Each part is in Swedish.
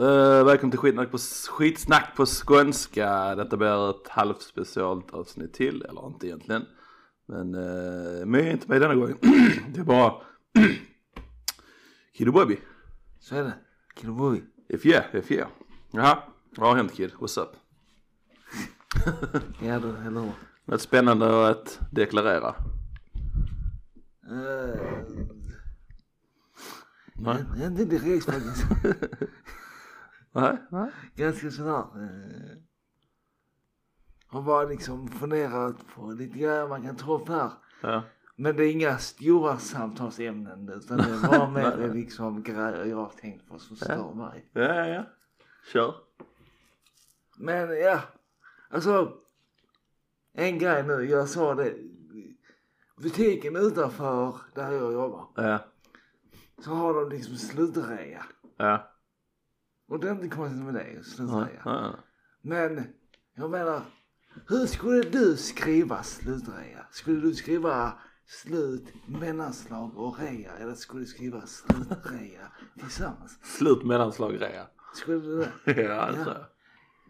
Uh, välkommen till skitsnack på, skitsnack på skånska. Detta blir ett halvt specialt avsnitt till, eller inte egentligen. Men uh, mig är inte med denna gången. det är bara Kiddo Bobby. Så är det. Killboy. If yeah, if yeah. Jaha, vad har hänt kid? What's up? Ja du, eller hur? Något spännande att deklarera? Uh, Nej? inte direkt faktiskt. Nej? Nej? Ganska sådär. Uh, har bara liksom funderat på lite grejer man kan ta upp här. Ja. Men det är inga stora samtalsämnen utan det är bara mer liksom grejer jag har tänkt på som stör mig. Ja, ja, ja. Kör. Men ja, alltså. En grej nu, jag sa det. Butiken utanför där jag jobbar. Ja. Så har de liksom slutrea. Ja. Och det är inte konstigt med det, Ja. slutrea. Ja. Men jag menar, hur skulle du skriva slutrea? Skulle du skriva slut, mellanslag och rea? Eller skulle du skriva slutrea tillsammans? Slut mellanslag rea. Skulle du det? Ja, alltså.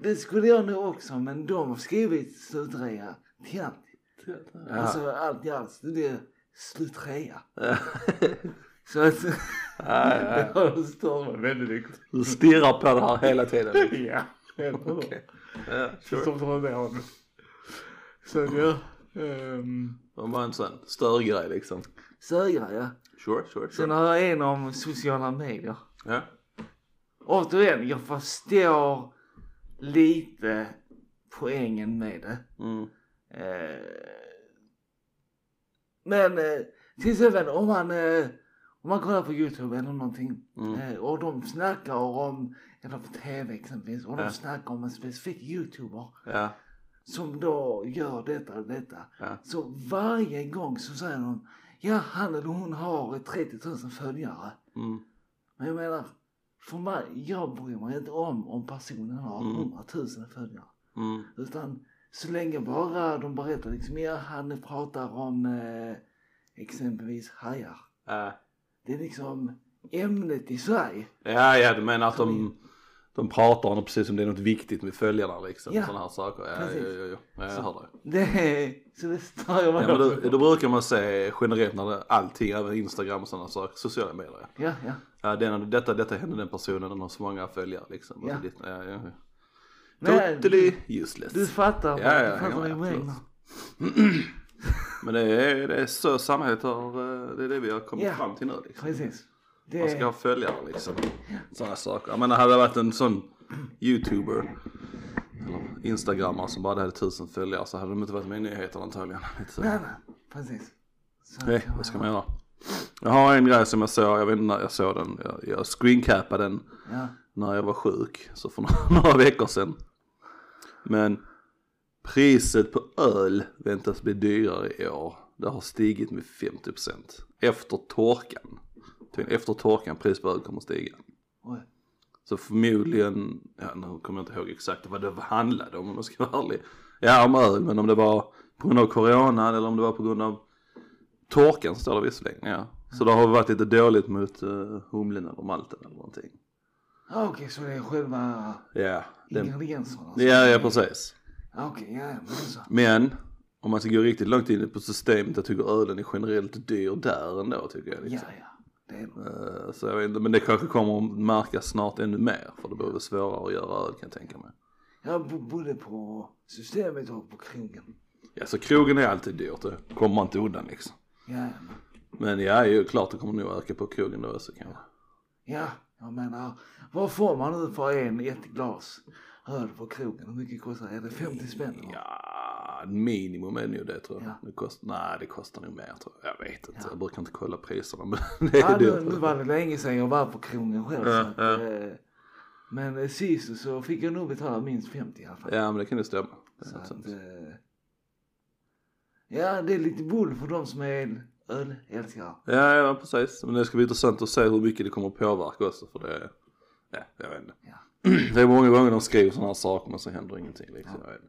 Det skulle jag nog också, men de har skrivit slutrea till allt. Ja. Alltså allt i allt, det är slutrea. Ja. Så att Ja. det har stört mig väldigt mycket. Du stirrar på det här hela tiden. Ja, Okej. Ja, sure. Som honom. Så ja. Um, Det var bara en sån störgrej liksom. Sögra ja. Sure, sure, Sen sure. har jag en om sociala medier. Ja. Återigen, jag förstår lite poängen med det. Mm. Eh, men eh, till exempel om man, eh, om man kollar på Youtube eller någonting Mm. eh, och de snackar om, eller på TV exempelvis, och Ja. de snackar om en specifik Youtuber Ja. som då gör detta och detta. Ja. Så varje gång så säger de, ja han eller hon har 30 000 följare. Mm. Men jag menar, för mig, jag bryr mig inte om om personen har Mm. 100 000 följare. Mm. Utan så länge bara de berättar liksom, ja han pratar om eh, exempelvis hajar. Ja. Det är liksom ämnet i sig. Ja, ja, du menar att de, de pratar om det precis som det är något viktigt med följarna liksom. Ja. Sådana här saker. Ja, Precis. ja, ja, ja. ja jag hör. Det är, så det stör jag mig Ja, då, då brukar man se generellt när det, allting, även Instagram och sådana saker, sociala medier. Ja. Ja, ja. Den, detta, detta hände den personen, den har så många följare liksom. Ja. Det- ja, ja, Totally useless. du fattar, Ja, ja, du fattar vad jag menar. Men det är, det är så samhället har, eh, det är det vi har kommit Ja. fram till nu liksom. Precis. Det Man ska ha följare liksom. Sådana saker. Jag menar hade det varit en sån youtuber eller instagrammare som bara hade tusen följare så hade de inte varit med i nyheterna antagligen. Lite så. nej, nej, precis. Så Nej, vad ska man- göra? Jag har en grej som jag såg, jag vet inte när jag såg den. Jag, jag screencappade den Ja, när jag var sjuk, så för några, några veckor sedan. Men priset på öl väntas bli dyrare i år. Det har stigit med 50% efter torkan. Efter torkan, priset på öl kommer att stiga. oj. Så förmodligen, ja nu kommer jag inte ihåg exakt vad det handlade om om jag ska vara ärlig. Ja om öl, men om det var på grund av corona eller om det var på grund av torkan står det visserligen. Ja. Så det har varit lite dåligt mot uh, humlen eller malten eller någonting. Okej, så det är själva Ja, den, ingredienserna? ja, ja precis. Ja, Okej, ja, ja, men så. Men om man ska gå riktigt långt in på systemet, jag tycker ölen är generellt dyr där ändå tycker jag. Ja, Liksom. ja. Det är det. Eh, Så jag vet inte, men det kanske kommer att märkas snart ännu mer för det blir väl svårare att göra öl kan jag tänka mig. Jag bo- bodde på systemet och på krogen. Ja så krogen är alltid dyrt, det kommer man inte undan liksom. Ja, ja, men- Men ja, ju klart det kommer nog öka på krogen då också kanske. ja, jag menar, vad får man nu för en, ett glas öl på krogen? Hur mycket kostar det? Är det 50 spänn? eller? Ja, minimum är nog det tror jag. Ja. Det kostar, nej det kostar nog mer tror jag. Jag vet inte, Ja. jag brukar inte kolla priserna men det är Ja, dyrt. nu var det länge sedan jag var på krogen själv. Ja, att, ja. eh, men eh, sist så fick jag nog betala minst 50 i alla fall. Ja men det kan ju stämma. Det Så att, eh, ja, det är lite bull för de som är ölälskare. Ja, ja precis. Men det ska bli intressant att se hur mycket det kommer påverka också för det, ja jag vet inte. Ja. Det är många gånger de skriver sådana här saker men så händer ingenting liksom. Inte.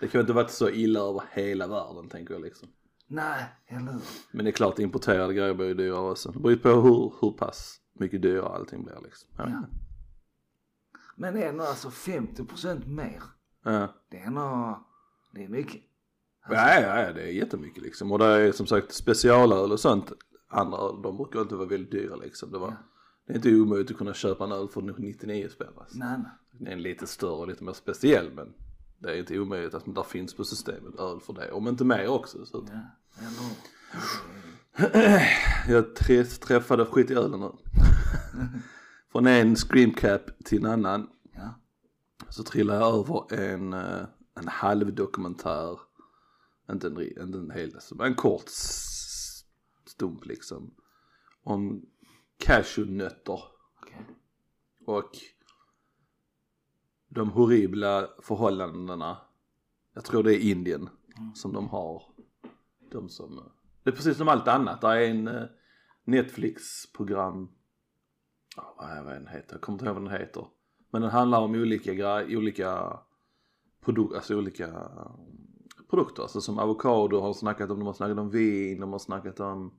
Det kan ju inte varit så illa över hela världen tänker jag liksom. Nej, eller hur? Men det är klart importerade grejer blir ju dyrare också. Det beror på hur, hur pass mycket dyrare allting blir liksom. Ja. inte. Men det är ändå alltså 50% mer. Ja. Det är ändå, det är mycket. Ja, ja, ja, det är jättemycket liksom. Och det är som sagt specialöl och sånt. Andra de brukar inte vara väldigt dyra liksom. Det, var, det är inte omöjligt att kunna köpa en öl för 99 spänn. Alltså. Nej, nej. Den är lite större och lite mer speciell men det är inte omöjligt att det finns på systemet öl för det. Om inte mer också. Så. Ja, eller Jag träffade, skit i ölen nu. Från en screamcap till en annan. Ja. Så trillade jag över en, eh, en halvdokumentär. Inte en, inte en hel, en kort stump liksom. Om cashewnötter Okej. och de horribla förhållandena. Jag tror det är Indien som de har. De som, det är precis som allt annat. Det är en eh, Netflix-program. Ja, vad är den heter? Jag kommer inte ihåg vad den heter. Men den handlar om olika grejer, olika produkter, alltså olika eh, produkter. Alltså som avokado har snackat om, de har snackat om vin, de har snackat om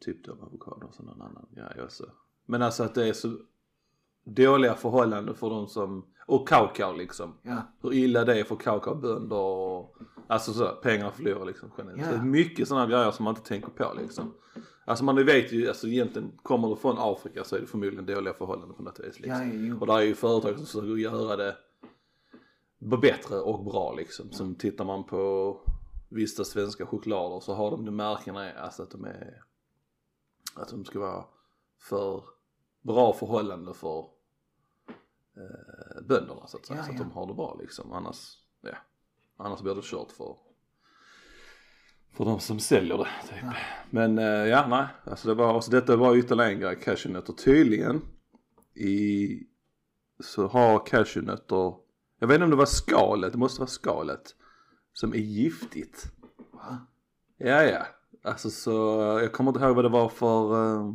typ de avokado och så någon annan grej också. Men alltså att det är så dåliga förhållanden för de som, och kakao liksom. Ja. Hur illa det är för kakaobönder och alltså så, pengar förlorar liksom generellt. Ja. Så det är mycket sådana grejer som man inte tänker på liksom. Alltså man vet ju, alltså egentligen kommer du från Afrika så är det förmodligen dåliga förhållanden på något vis liksom. Ja. Och där är ju företag som försöker göra det bättre och bra liksom. Som tittar man på vissa svenska choklader så har de de märkena, alltså att de är, att de ska vara för bra förhållande för eh, bönderna så att säga. Ja, så att ja. de har det bra liksom. Annars, ja, annars blir det kört för för de som säljer det typ. Men eh, ja, nej. Alltså det var, alltså detta var ytterligare en grej, cashewnötter. Tydligen i, så har cashewnötter, jag vet inte om det var skalet, det måste vara skalet, som är giftigt. Va? Ja, ja. Alltså så, jag kommer inte ihåg vad det var för, eh,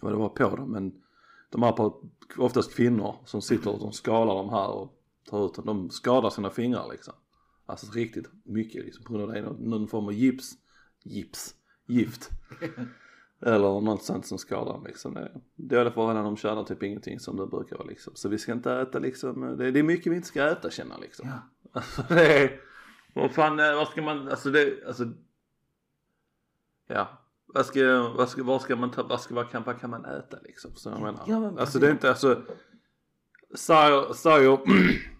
vad det var på dem men de här på, oftast kvinnor som sitter och de skalar de här och tar ut dem, de skadar sina fingrar liksom. Alltså riktigt mycket liksom på grund av det, någon, form av gips, gips, gift. Eller något sånt som skadar dem liksom. Det är Dåliga förhållanden, de tjänar typ ingenting som det brukar vara liksom. Så vi ska inte äta liksom, det, det är mycket vi inte ska äta känner liksom. Ja. Alltså det är, vad fan, eh, vad ska man, alltså det, alltså. Ja, vad ska, vad ska, vad ska man ta, vad ska, vad kan, vad kan man äta liksom? Så jag menar. Ja, men alltså det är inte, alltså. Säger, säger,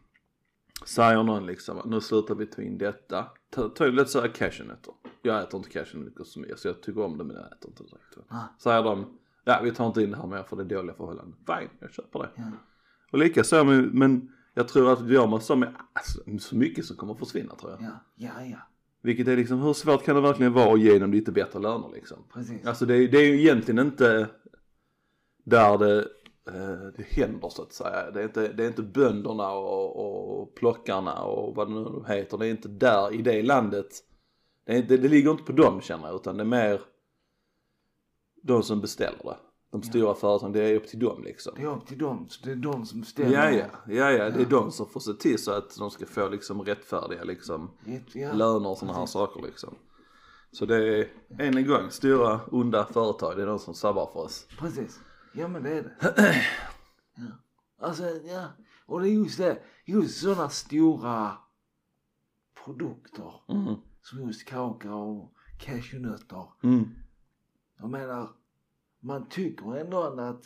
säger någon liksom, nu slutar vi ta in detta. Ta, ta lite såhär cashewnötter. Jag äter inte cashewnötter så mycket så jag tycker om det men jag äter inte direkt. Ah. Säger de, ja vi tar inte in det här mer för det är dåliga förhållanden. Fine, jag köper det. Ja. Och lika så med, men jag tror att gör man så med alltså, så mycket som kommer försvinna tror jag. Ja, ja, ja. Vilket är liksom, hur svårt kan det verkligen vara att ge dem lite bättre löner liksom? Precis. Alltså det, är- det är ju egentligen inte där det, eh, det händer så att säga. Det är inte, det är inte bönderna och, och plockarna och vad det nu heter. Det är inte där i det landet. Det, är inte, det ligger inte på dem känner jag utan det är mer de som beställer det. De stora företagen, det är upp till dem liksom. Det är upp till dem. Det är de som bestämmer. Ja, ja, ja, ja, det är de som får se till så att de ska få liksom rättfärdiga liksom Rätt- Ja. löner och sådana här saker liksom. Så det är än en gång stora onda företag, det är de som sabbar för oss. Precis. Ja men det är det. ja. Alltså ja. Och det är just det. Just sådana stora produkter. Mm. Som just kakao och cashewnötter. Mm. Jag menar. Man tycker ändå att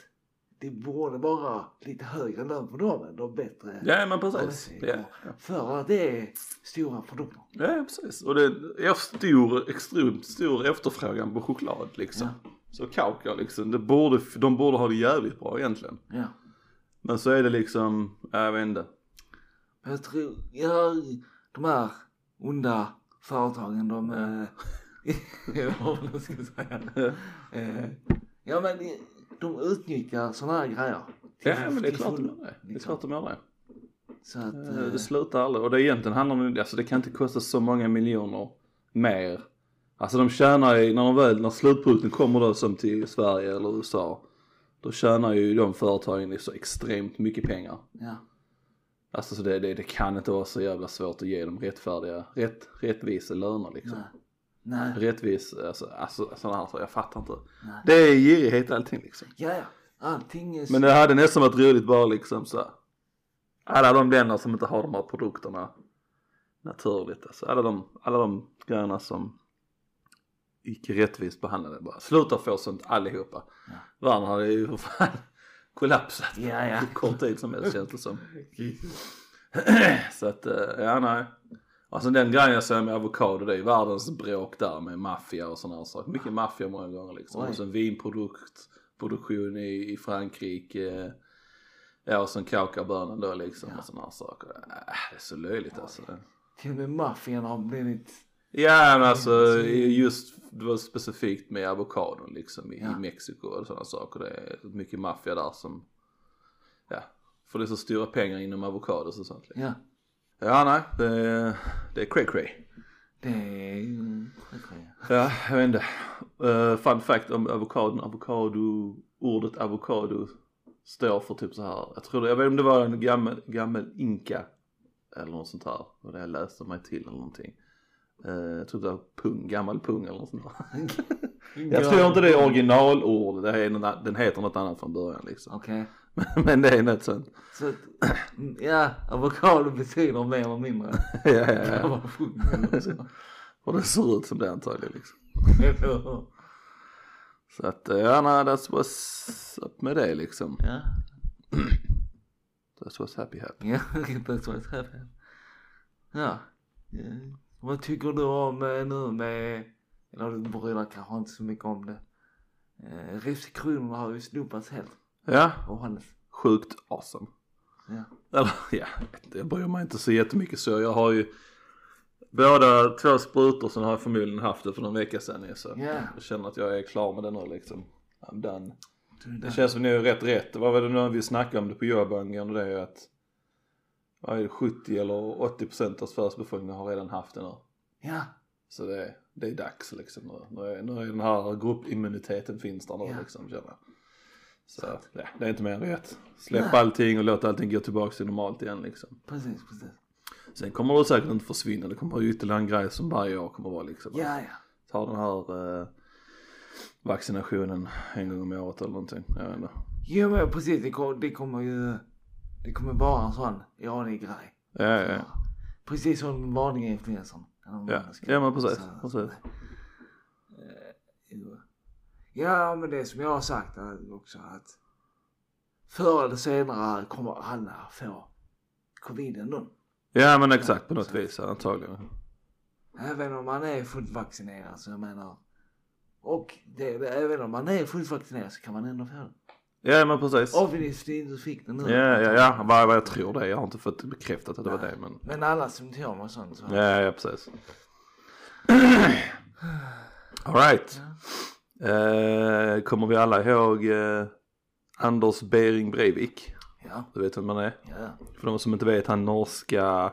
det borde vara lite högre lön på dem ändå bättre. Ja men precis. Ja. För att det är stora produkter. ja precis. Och det är stor, extremt stor efterfrågan på choklad liksom. Så kakao liksom, det borde, de borde ha det jävligt bra egentligen. Ja. Men så är det liksom, jag vet inte. Jag tror, ja, de här onda företagen de, eh, ja, vad man ska säga. Ja men de utnyttjar sådana här grejer. Ja men det är klart de gör det. Det är liksom. klart de gör det. Så att, Eh, eh, Det slutar aldrig. Och det egentligen handlar om, alltså det kan inte kosta så många miljoner mer. Alltså de tjänar ju, när de väl, när slutprodukten kommer då som till Sverige eller USA. Då tjänar ju de företagen så extremt mycket pengar. ja, Alltså så det, det, det kan inte vara så jävla svårt att ge dem rättfärdiga, rätt, rättvisa löner liksom. nej. Nej, Rättvis, alltså, alltså sådana här saker, jag fattar inte. Nej. Det är girighet allting liksom. ja ja. Allting är... Men det hade nästan varit roligt bara liksom så här. Alla de länder som inte har de här produkterna naturligt alltså. Alla de, alla de grejerna som icke rättvist behandlade bara. Sluta få sånt allihopa. Ja. Världen hade ju för fan kollapsat Ja, ja. på kort tid som helst känns det som. Så att, eh, ja nej. Alltså den grejen jag säger med avokado det är världens bråk där med maffia och sådana saker. Mycket maffia många gånger liksom. Oj. Och sen vinproduktproduktion i, i Frankrike. Ja och sen kakaobönan då liksom och sådana saker. Äh, det är så löjligt alltså. Till och med maffian har blivit... Ja men alltså just det var specifikt med avokadon liksom i, Ja. i Mexiko och sådana saker. Det är mycket maffia där som, ja, får det så stora pengar inom avokados och sånt. Liksom. Ja. Ja nej, det, är- det är cray cray. Det är ju... Ja, jag vet inte. Uh, fun fact om avokadon, avokado, ordet avokado står för typ så här. Jag tror det, jag vet inte om det var en gammal, gammal inka eller något sånt här. Och det jag läste mig till eller någonting. Uh, jag tror det var pung, gammal pung eller något sånt där. Jag tror inte det är originalord, det är, något- den heter något annat från början liksom. Okej. Men det är något sånt. Så att, ja, avokado betyder mer eller mindre. ja, ja, ja. Och det ser ut som det antagligen liksom. Så att, eh, ja nej, that's what's up med det liksom. Ja. That's what's happy happy. Ja, that's what's happened. Ja. ja. Vad tycker du om eh, nu med, eller du bryr dig kanske inte så mycket om det. Eh, restriktionerna har ju slopats helt Ja, och hållet. sjukt awesome. Ja. Eller ja, jag jag bryr mig inte så jättemycket så. Jag har ju båda två sprutor sen har jag förmodligen haft det för någon vecka sedan ju, så Ja. jag känner att jag är klar med det nu liksom. I'm done. Det känns som nu är rätt rätt. Vad var det nu vi snackade om det på jobb angående det är att vad är det, 70 eller 80 procent av Sveriges befolkning har redan haft det nu. Ja. Så det, det är dags liksom nu. Nu är, nu är den här gruppimmuniteten finns där nu Ja. liksom känner jag. Så ja, det är inte mer än rätt. Släpp allting och låt allting gå tillbaka till normalt igen liksom. Precis, precis. Sen kommer det säkert inte försvinna. Det kommer vara ytterligare en grej som varje år kommer vara liksom. Ja, ja. Ta den här eh, vaccinationen en gång om året eller någonting. Jag vet inte. Jo men precis, det kommer, det kommer ju, det kommer vara en sån årlig grej. Ja, ja, ja. Precis som vanliga influensan. Ja, ja men precis, säga. precis. Jo. Ja men det som jag har sagt är också att förr eller senare kommer alla få covid ändå. Ja men exakt på något vis antagligen. Även om man är fullt vaccinerad så jag menar. Och det, även om man är fullt vaccinerad så kan man ändå få det. Ja men precis. Obviously du fick det nu. Ja, ja, ja, vad, vad jag tror det. Jag har inte fått bekräftat att det var det men. Men alla symptom och sånt så. Ja, ja precis. Alright. Eh, kommer vi alla ihåg eh, Anders Bering Breivik? Ja, Du vet vem man är? ja, För de som inte vet, han norska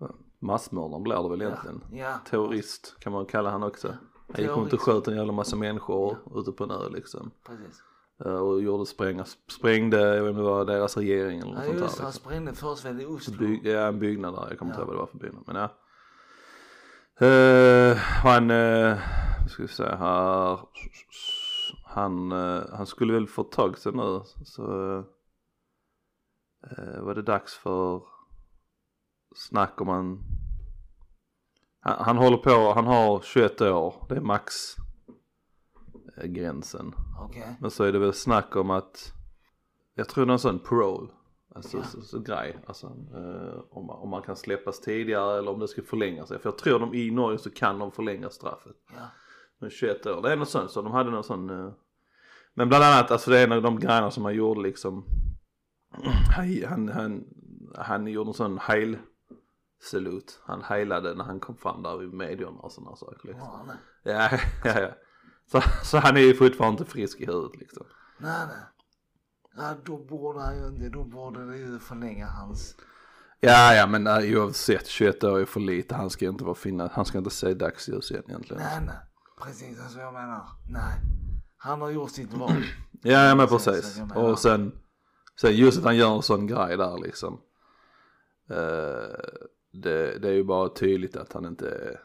eh, massmördaren blir det väl ja. egentligen. Ja, Terrorist kan man kalla han också. Han gick runt och sköt en jävla massa människor ute på en ö liksom. precis. Eh, Och gjorde spränga, sprängde, jag vet inte vad deras regering eller något Ja sånt där. han Liksom. sprängde först väl i Oslo. Byg, ja, en byggnad där, jag kommer inte Ja. ihåg vad det var för byggnad. Men ja. Eh, han, uh, ska vi säga här. Han, eh, han skulle väl få tag sig nu så uh, var det dags för snack om han, han, han håller på, han har 21 år, det är max eh, gränsen. Okej. Men så är det väl snack om att, jag tror det är en sån parole, alltså Ja. så, så grej, alltså eh, om, man, om man kan släppas tidigare eller om det ska förlänga sig. För jag tror de i Norge så kan de förlänga straffet. Ja. Men 21 år, det är något sånt, så de hade någon sån, eh, men bland annat, alltså det är en av de grejerna som han gjorde liksom, han, han, han, han gjorde en sån heil salut, han heilade när han kom fram där vid medierna och sådana saker liksom. Ja, nej. Ja, ja, ja. Så, så han är ju fortfarande inte frisk i huvudet liksom. Nej, nej. Ja, då borde han ju inte, då borde det ju förlänga hans... Ja, ja, men uh, oavsett 21 år är för lite. Han ska inte vara finna, han ska inte se dagsljus igen egentligen. Nej, nej. Precis, alltså jag menar, nej. Han har gjort sitt val. Ja, ja men precis. menar- Och sen, sen just att han gör en sån grej där liksom. Eh, det, det är ju bara tydligt att han inte är,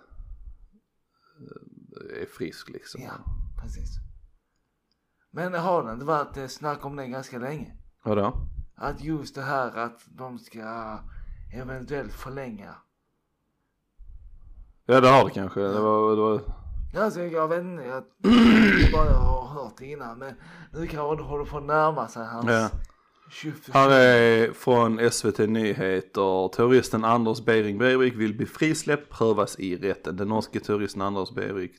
är frisk liksom. Ja, precis. Men har det inte varit eh, snack om det ganska länge? Vadå? Att just det här att de ska eventuellt förlänga. Ja det har det kanske. Det var, det var... Alltså jag vet inte, jag bara har hört innan men nu kanske det håller på att närma sig hans Ja. 20 Här är från SVT Nyheter. Terroristen Anders Behring Breivik vill bli frisläppt prövas i rätten. Den norske terroristen Anders Behring.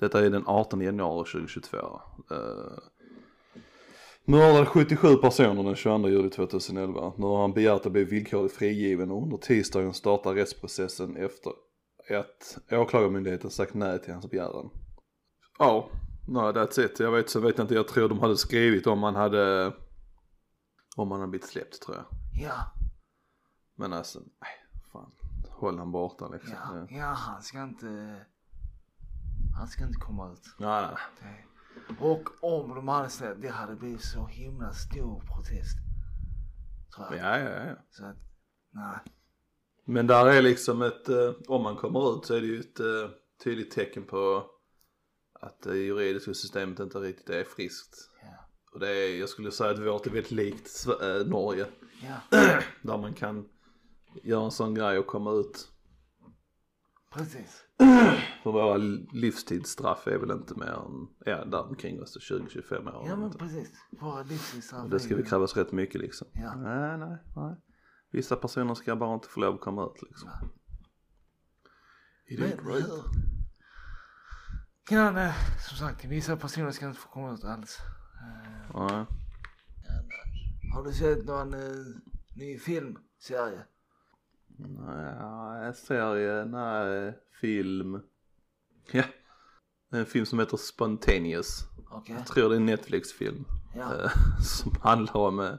Detta är den 18 januari 2022. Uh, mördade 77 personer den 22 juli 2011. Nu har han begärt att bli villkorligt frigiven och under tisdagen startar rättsprocessen efter att åklagarmyndigheten sagt nej till hans begäran. Ja, nej that's it. Jag vet så vet jag inte, jag tror de hade skrivit om man hade om han hade blivit släppt tror jag. Ja, Men alltså, nej, fan. Håll han borta liksom. ja, Ja. ja han ska inte, han ska inte komma ut. Nej, nej. Det. Och om de hade släppt, det hade blivit så himla stor protest. Tror jag. Ja, ja, ja. Så att, nej. Men där är liksom ett, eh, om man kommer ut så är det ju ett eh, tydligt tecken på att det juridiska systemet inte riktigt är friskt. Ja, Och det är, jag skulle säga att vårt är väldigt likt eh, Norge. ja, Där man kan göra en sån grej och komma ut. precis. För våra livstidsstraff är väl inte mer än, ja där omkring oss 20-25 år. Ja men precis. Våra livstidsstraff. Och det ska vi krävas rätt mycket liksom. Ja. Nej, nej, nej. Vissa personer ska bara inte få lov att komma ut liksom. It Men ain't right. Kan, eh, som sagt, vissa personer ska inte få komma ut alls. Eh, Nej. har du sett någon eh, ny film, serie? Nej, serie, nej, film. Ja. Det är en film som heter Spontaneous. Okej. Jag tror det är en Netflix-film. Ja. eh, Som handlar om eh,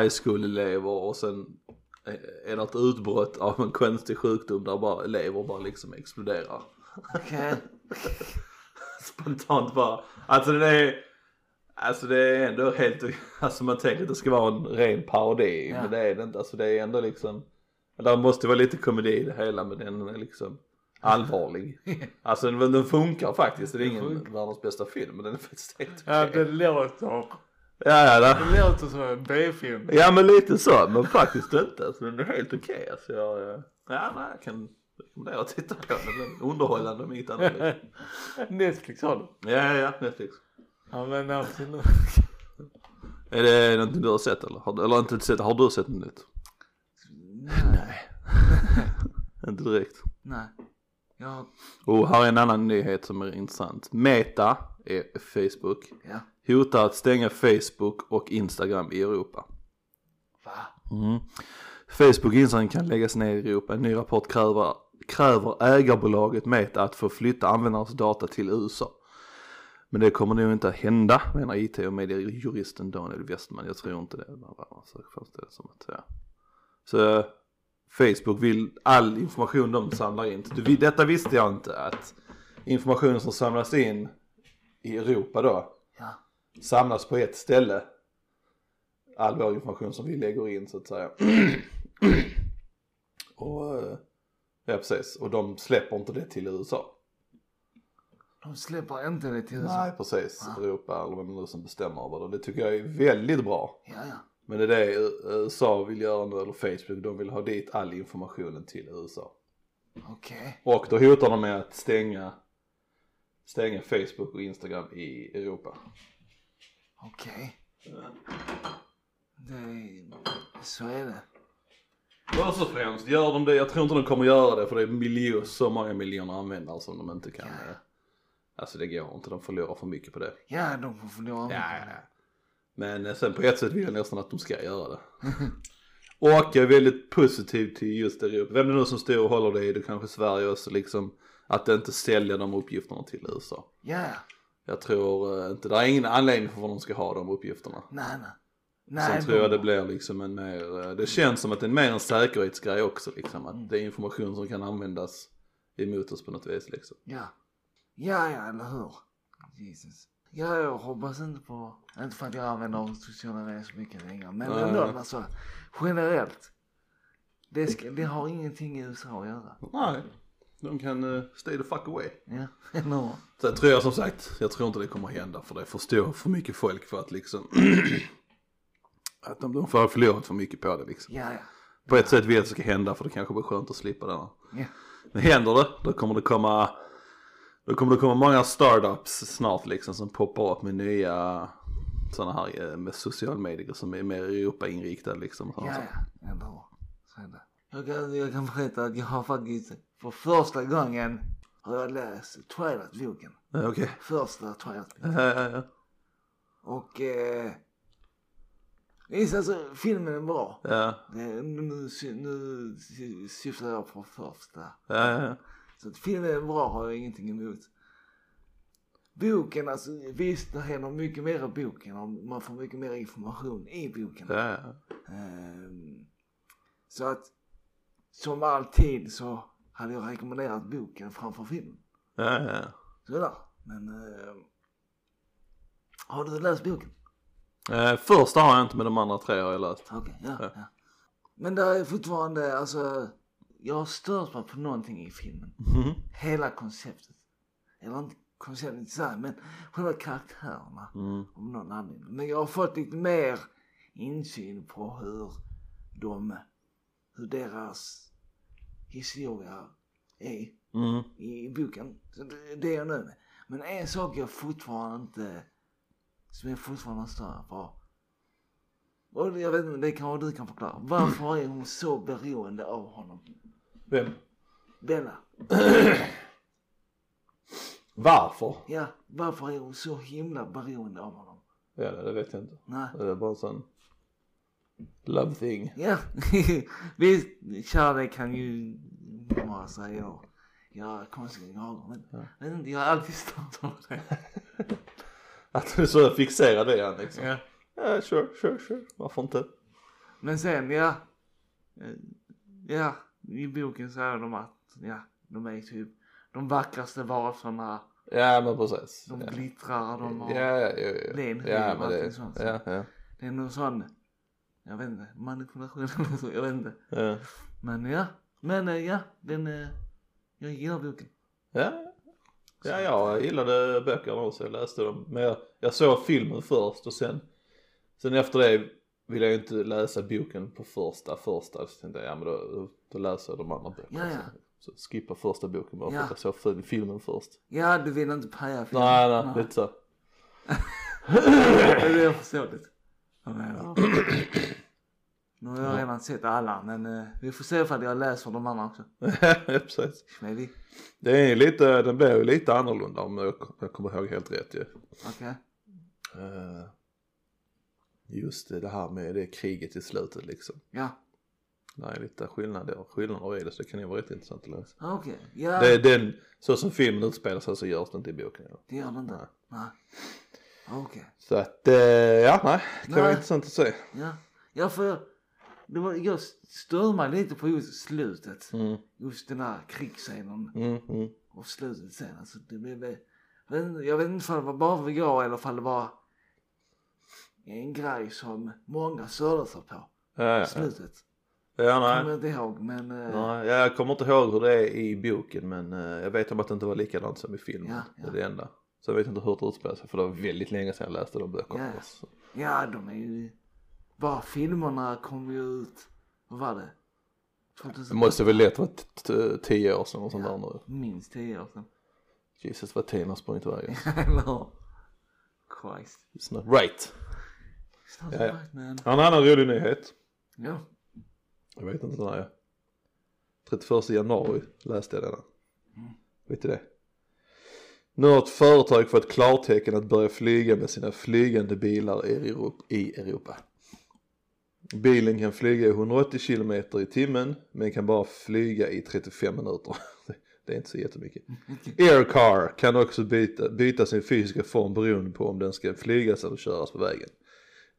high school-elever och sen är det ett utbrott av en konstig sjukdom där bara elever bara liksom exploderar. Okej. Spontant bara. Alltså det är, alltså det är ändå helt, alltså man tänker att det ska vara en ren parodi. Ja. Men det är det inte. Alltså det är ändå liksom, där måste vara lite komedi i det hela men den är liksom allvarlig. Alltså den, den funkar faktiskt. Det är ingen världens bästa film men den är faktiskt helt Ja, okej. det låter, Ja, ja, det låter som en B-film. ja men lite så men faktiskt inte. Alltså den är helt okej. Alltså jag, eh, ja nej, jag kan rekommendera att titta på den. Den är underhållande om inget annat. Netflix har du. Ja, ja, Netflix. Ja men absolut. Är det någonting du har sett eller? Har, eller inte sett, har du sett något nytt? Nej. Inte direkt. Nej. Ja. Och här är en annan nyhet som är intressant. Meta, är Facebook, Ja. hotar att stänga Facebook och Instagram i Europa. Va? Mm. Facebook och Instagram kan läggas ner i Europa. En ny rapport kräver, kräver ägarbolaget Meta att få flytta användarnas data till USA. Men det kommer nog inte att hända menar IT och mediejuristen Daniel Westman. Jag tror inte det. Så Facebook vill all information de samlar in. Du, detta visste jag inte att informationen som samlas in i Europa då Ja. samlas på ett ställe. All vår information som vi lägger in så att säga. och eh, ja precis. Och de släpper inte det till USA. De släpper inte det till USA. Nej precis. Ja. Europa eller vem nu som bestämmer över det. Det tycker jag är väldigt bra. Ja, ja. Men det är det USA vill göra nu, eller Facebook, de vill ha dit all informationen till USA. Okej. Och då hotar de med att stänga, stänga Facebook och Instagram i Europa. Okej. Det, så är det. Först och främst, gör de det, jag tror inte de kommer göra det för det är miljon, så många miljoner användare som de inte kan. Ja. eh, Alltså det går inte, de förlorar för mycket på det. Ja, de får förlora mycket på det. Men eh, sen på ett sätt vill jag nästan att de ska göra det. och jag är väldigt positiv till just Europa. Vem det nu som står och håller det i, det kanske Sverige också liksom. Att inte sälja de uppgifterna till USA. Ja, ja. Jag tror eh, inte, det är ingen anledning för vad de ska ha de uppgifterna. Nej, nej. Nej, Sen tror jag de- det blir liksom en mer, eh, det känns som att det är mer en säkerhetsgrej också liksom. Att det är information som kan användas emot oss på något vis liksom. Ja. Ja, ja, eller hur? Jesus. Ja, jag hoppas inte på, inte för att jag använder sociala medier så mycket längre, men Nej. ändå alltså generellt. Det, ska, det har ingenting i USA att göra. Nej. De kan uh, stay the fuck away. Ja, hur? Sen tror jag som sagt, jag tror inte det kommer hända för det är för mycket folk för att liksom att de, de får förlorat för mycket på det liksom. Ja, ja. På ett sätt vill jag att det ska hända för det kanske blir skönt att slippa det. Ja, Men händer det, då kommer det komma då kommer det komma många startups snart liksom som poppar upp med nya sådana här eh, med social medier som är mer Europa-inriktade liksom. ja, ja. Hur? Så är det. Jag kan, jag kan berätta att jag har faktiskt för första gången har jag läst Twilight-boken. Ja, Okej. Första Twilight-boken. Ja, ja, ja. Och eh, visst alltså filmen är bra. Ja, Det, nu, nu sy- syftar jag på första. ja, ja, ja. Så att filmen är bra har jag ingenting emot. Boken, alltså visst det händer mycket mer i boken och man får mycket mer information i boken. ja, ja. Ehm, så att som alltid så hade jag rekommenderat boken framför filmen. ja, ja. Sådär. Men ehm, har du läst boken? Eh, första har jag inte men de andra tre har jag läst. Okej, ja, Ja. ja. Men det är fortfarande, alltså jag har stört mig på någonting i filmen. Mhm. Hela konceptet. Eller inte konceptet i sig men själva karaktärerna. Mm. Om någon anledning. Men jag har fått lite mer insyn på hur de, hur deras historia är Mm. i boken. Så det, det är jag nöjd med. Men en sak jag fortfarande inte, som jag fortfarande stör på. Och jag vet inte, det kanske du kan förklara. Varför är hon så beroende av honom? Vem? Bella. Varför? Ja, varför är hon så himla beroende av honom? Ja, det vet jag inte. Nej. Det är bara sån love thing. Ja, visst kärlek kan ju vara sig och göra konstiga grejer men jag inte, jag har alltid stört av det. Att du är så fixerad i han liksom. Ja. Ja, sure, sure, sure. Varför inte? Men sen ja, eh, ja i boken säger de att ja, de är typ de vackraste varelserna, Ja, men precis. de ja. glittrar, de har, Ja, ja, ja, ja. len ja, hy och allting sånt. ja, ja, det är någon sån, jag vet inte, manipulation eller så, jag vet inte. ja. Men ja, men eh, ja, den, eh, jag gillar boken. Ja, ja, jag gillade böckerna också, jag läste dem. Men jag, jag såg filmen först och sen, sen efter det ville jag inte läsa boken på första, första. Så tänkte jag, ja men då, då läser jag de andra böckerna. Ja, ja. Så, skippa första boken bara för Ja. att jag såg fil- filmen först. Ja, du vill inte paja filmen. Nej, nej, lite så. Det är förståeligt. Nu har jag redan sett alla men eh, vi får se ifall jag läser de andra också. ja, precis. Maybe. Det är lite, den blir ju lite annorlunda om jag, jag kommer ihåg helt rätt ju. Okej. Eh, just det, det här med det kriget i slutet liksom. Ja. Är lite skillnader, skillnader i det så det kan ju vara rätt intressant att läsa. Okej. Ja. Det är den, så som filmen utspelar sig så görs det inte i boken. Ja. Det gör det inte. Nej. Nej. Okej. Så att, eh, ja nej, det kan vara Nej. intressant att se. Ja. Ja för det var, jag stör mig lite på just slutet. Mm, Just den här krigsscenen mm, mm. och slutet sen. Alltså det blev, jag vet inte- jag vet inte om det var bara jag eller om det var en grej som många störde sig på. Ja, ja. Slutet. ja Kommer nej. jag inte ihåg men. eh, nej. Jag kommer inte ihåg hur det är i boken men eh, jag vet om att det inte var likadant som i filmen. Ja, ja. Det är det enda. Så jag vet inte hur det utspelar sig för det var väldigt länge sedan jag läste de böckerna. Ja. Ja, de är ju... Bara filmerna kom ju ut... Vad var det? 2000... Det måste väl lätt vara tio år sedan och sånt Ja. där nu. Minst tio år sedan. Jesus vad tiden har sprungit iväg. Eller hur? Christ. It's not right. It's not Ja, ja. right man. En annan rolig nyhet. Ja. Jag vet inte när jag 31 januari läste jag denna. Vet du det? Nu har ett företag fått klartecken att börja flyga med sina flygande bilar i Europa. Bilen kan flyga i 180 km i timmen men kan bara flyga i 35 minuter. Det är inte så jättemycket. Aircar kan också byta, byta sin fysiska form beroende på om den ska flygas eller köras på vägen.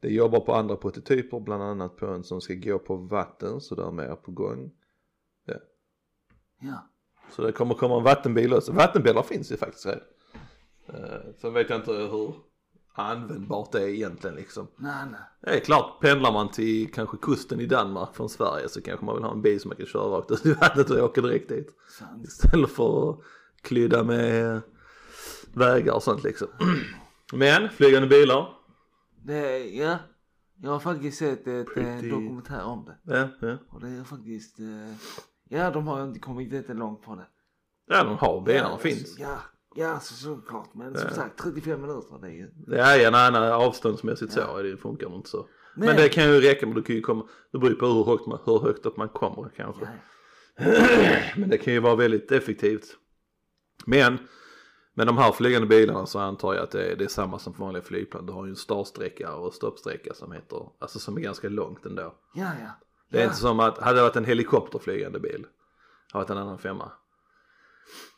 Det jobbar på andra prototyper, bland annat på en som ska gå på vatten, så där är mer på gång. Ja. Så det kommer komma en vattenbil också. Vattenbilar finns ju faktiskt redan. Eh, Sen vet jag inte hur användbart det är egentligen liksom. Nej, nej. Det är klart, pendlar man till kanske kusten i Danmark från Sverige så kanske man vill ha en bil som man kan köra rakt ut i vattnet och åka direkt dit. Sant. Istället för att klydda med vägar och sånt liksom. Men flygande bilar, Det, ja. Jag har faktiskt sett ett eh, Pretty- dokumentär om det. ja, ja. Och det är faktiskt, eh, ja de har inte kommit jättelångt på det. ja de har bilarna ja, finns. Ja, ja så, såklart. Men som Ja. sagt 35 minuter det är ju. Ja, ja, nej, nej, avståndsmässigt så, det funkar nog inte så. Men, det kan ju räcka med, du kan ju komma, det beror ju på hur högt, man, hur högt upp man kommer kanske. Ja, Men det kan ju vara väldigt effektivt. Men med de här flygande bilarna så antar jag att det är, det är samma som för vanliga flygplan. Du har ju en startsträcka och stoppsträcka som heter, alltså som är ganska långt ändå. ja. ja. Det är ja. inte som att, hade det varit en helikopterflygande bil, har varit en annan femma.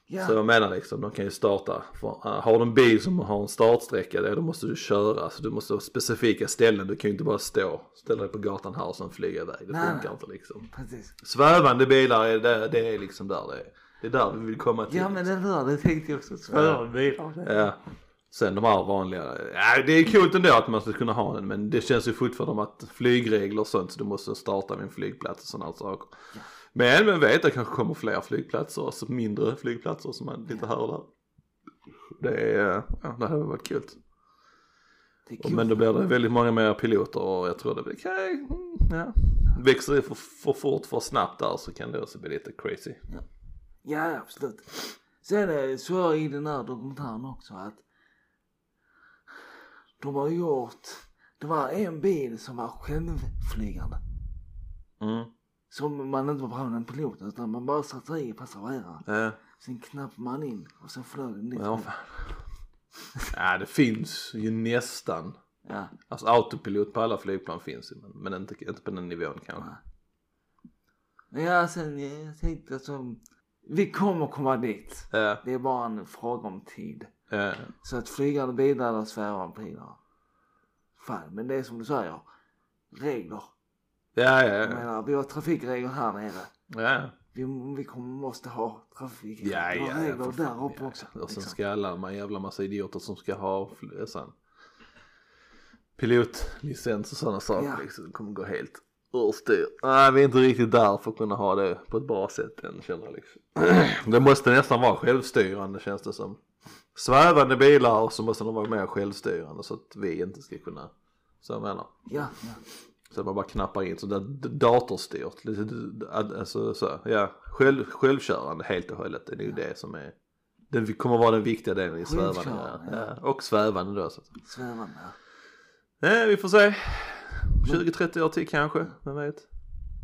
ja. Så jag menar liksom, de kan ju starta. För, uh, har du en bil som har en startsträcka, då måste du köra. Så du måste ha specifika ställen, du kan ju inte bara stå, ställa dig på gatan här och sen flyga iväg. Det Nej, funkar nej. inte liksom. Precis. Svävande bilar, är det, det är liksom där det är. Det är där vi vill komma till. Ja men den där, det tänkte jag också. Svävande bilar. Ja. Sen de här vanliga, ja det är coolt ändå att man ska kunna ha den men det känns ju fortfarande som att flygregler och sånt så du måste starta vid en flygplats och sådana saker. Ja. Men vem vet det kanske kommer fler flygplatser, alltså mindre flygplatser som man lite här och där. Det är, ja det hade varit kul. Men då blir det väldigt många mer piloter och jag tror det blir, okay, ja. Växer det för, för fort för snabbt där så kan det också bli lite crazy. Ja absolut. Sen eh, så jag i den här dokumentären också att de har gjort, det var en bil som var självflygande. Mm. Som man inte var en pilot utan man bara satte i passagerare. Ja. Sen knappade man in och sen flög den dit. Ja, ja det finns ju nästan. Ja. Alltså autopilot på alla flygplan finns ju men, men inte, inte på den nivån kanske. Men ja sen eh, jag tänkte alltså, vi kommer komma dit. Ja, Det är bara en fråga om tid. Ja, Så att flygande bilar eller svävande bilar. Fan, men det är som du säger. Regler. ja, ja, Jag ja, menar, vi har trafikregler här nere. ja. Vi, vi kommer, måste ha trafikregler Ja, ja, ja, regler fan, där uppe ja. också. Och sen liksom. ska alla, man jävla massa idioter som ska ha sån pilotlicens och sådana saker Ja. liksom. Det kommer gå helt urstyr. Nej vi är inte riktigt där för att kunna ha det på ett bra sätt än känner jag liksom. Det måste nästan vara självstyrande känns det som. Svävande bilar och så måste de vara mer självstyrande så att vi inte ska kunna, så jag menar. Ja, ja. Så man bara knappar in så där datorstyrt. Lite, alltså så, ja, själv, självkörande helt och hållet. Det är ju det som är, det kommer vara den viktiga delen i svävande. Ja. Ja. Och svävande då så att Svävande. ja. Nej, vi får se. 20-30 år till kanske, vem vet.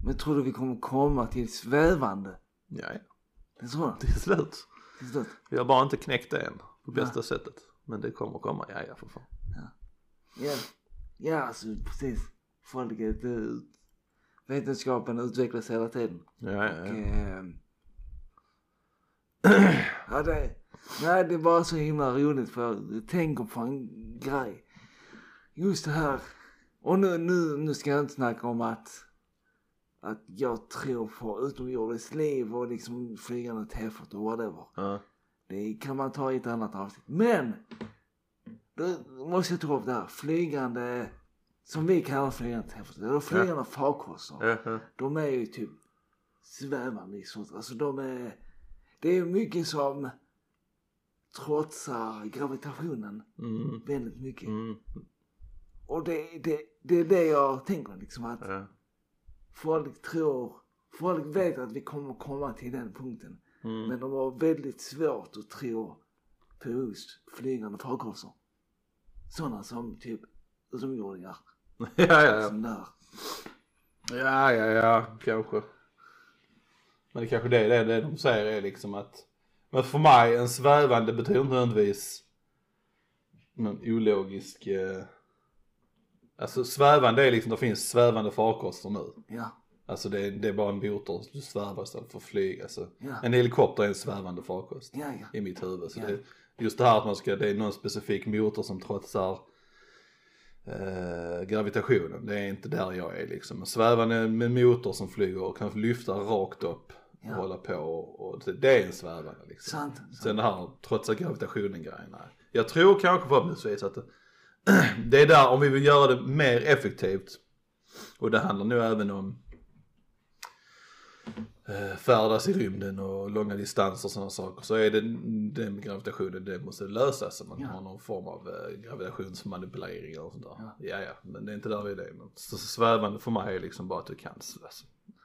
Men tror du vi kommer komma till svävande? Ja, ja. Det tror jag. till slut. Till slut. Vi har bara inte knäckt det än på bästa sättet. Men det kommer komma, ja ja för fan. Ja, ja alltså precis. Folket, eh, vetenskapen utvecklas hela tiden. Ja, ja, Och, ja. eh, ja, det, nej, det är bara så himla roligt för jag tänker på en grej. Just det här. Och nu, nu, nu ska jag inte snacka om att, att jag tror på utomjordiskt liv och liksom flygande tefat och whatever. ja. Det kan man ta i ett annat avsnitt. Men! Då måste jag ta upp det här. Flygande, som vi kallar flygande. Eller flygande farkoster. Ja, ja. De är ju typ svävande i sånt. Alltså de är, det är mycket som trotsar gravitationen Mm, väldigt mycket. mm, Och det, det, det är det jag tänker liksom att ja. folk tror, folk vet att vi kommer komma till den punkten. Mm. Men de har väldigt svårt att tro på just flygande farkoster. Sådana som typ utomjordingar. ja, ja, ja. Som där. Ja, ja, ja, kanske. Men det kanske det är det, det de säger är liksom att Men för mig, en svävande betyder inte nödvändigtvis någon ologisk eh... Alltså svävande är liksom, det finns svävande farkoster nu. Ja, Alltså det är, det är bara en motor, du svävar istället för att flyga. Alltså. Ja. En helikopter är en svävande farkost ja, ja. i mitt huvud. Så det, just det här att man ska, det är någon specifik motor som trotsar eh, gravitationen. Det är inte där jag är liksom. En svävande med motor som flyger och kan lyfta rakt upp och Ja. hålla på och, och det, det är en svävande liksom. Sant. sant. Sen det här trotsa gravitationen grejen, nej. Jag tror kanske förhoppningsvis att det, det är där om vi vill göra det mer effektivt. Och det handlar nog även om färdas i rymden och långa distanser och sådana saker. Så är det med gravitationen, det måste lösas. Så man Ja. har någon form av eh, gravitationsmanipulering och sånt där. Ja. Ja. ja, men det är inte där vi är det. Men så svävande för mig är liksom bara att du kan, alltså,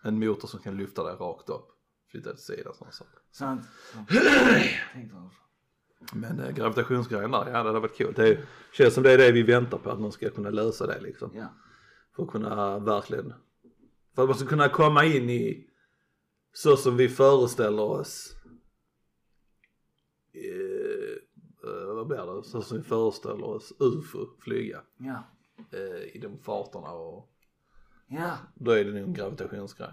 en motor som kan lyfta dig rakt upp, flytta till sidan och sådana saker. Sant. sant. Men eh, gravitationsgrejen där, ja det hade varit coolt. Det känns som det är det vi väntar på, att någon ska kunna lösa det liksom. Ja. För att kunna verkligen, för att man ska kunna komma in i så som vi föreställer oss. Eh, eh, vad blir det? Så som vi föreställer oss UFO flyga Ja. eh, i de farterna och Ja. då är det nog en gravitationsgrej.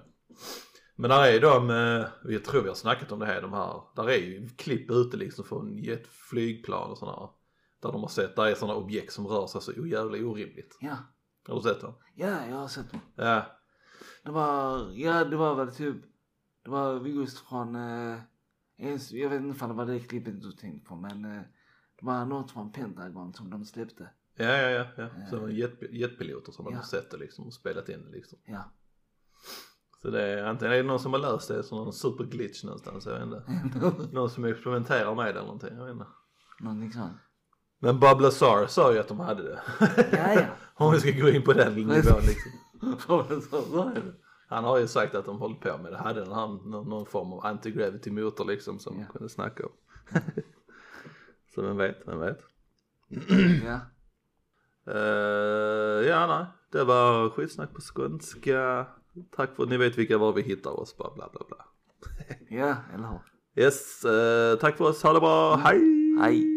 Men där är de, eh, jag tror vi har snackat om det här, de här, där är ju klipp ute liksom från jetflygplan och sådana Där de har sett, där är sådana objekt som rör sig så jävla orimligt. Ja. Har du sett dem? Ja, jag har sett dem. Ja. Det var, ja det var väl typ, det var just från, eh, jag vet inte om det var det klippet du tänkte på men eh, det var något från Pentagon som de släppte. Ja, ja, ja. ja. Så det var jet, jetpiloter som Ja. hade sett det liksom och spelat in det liksom. Ja. Så det är antingen är det någon som har löst det som någon superglitch någonstans, jag vet inte. Någon som experimenterar med det eller någonting, jag vet inte. Någonting sånt. Men Bob Lazar sa ju att de hade det. Ja, ja. Om vi ska gå in på den nivån liksom. Så, så är det. Han har ju sagt att de håller på med det. Hade här någon, någon form av anti-gravity motor liksom som Ja. kunde snacka om. Så vem vet, vem vet. Ja. Uh, ja, nej. Det var skitsnack på skånska. Tack för att ni vet vilka var vi hittar oss. Bla, bla, bla, bla. Ja, eller hur? Yes, eh, tack för oss. Ha det bra. Hej! Hej.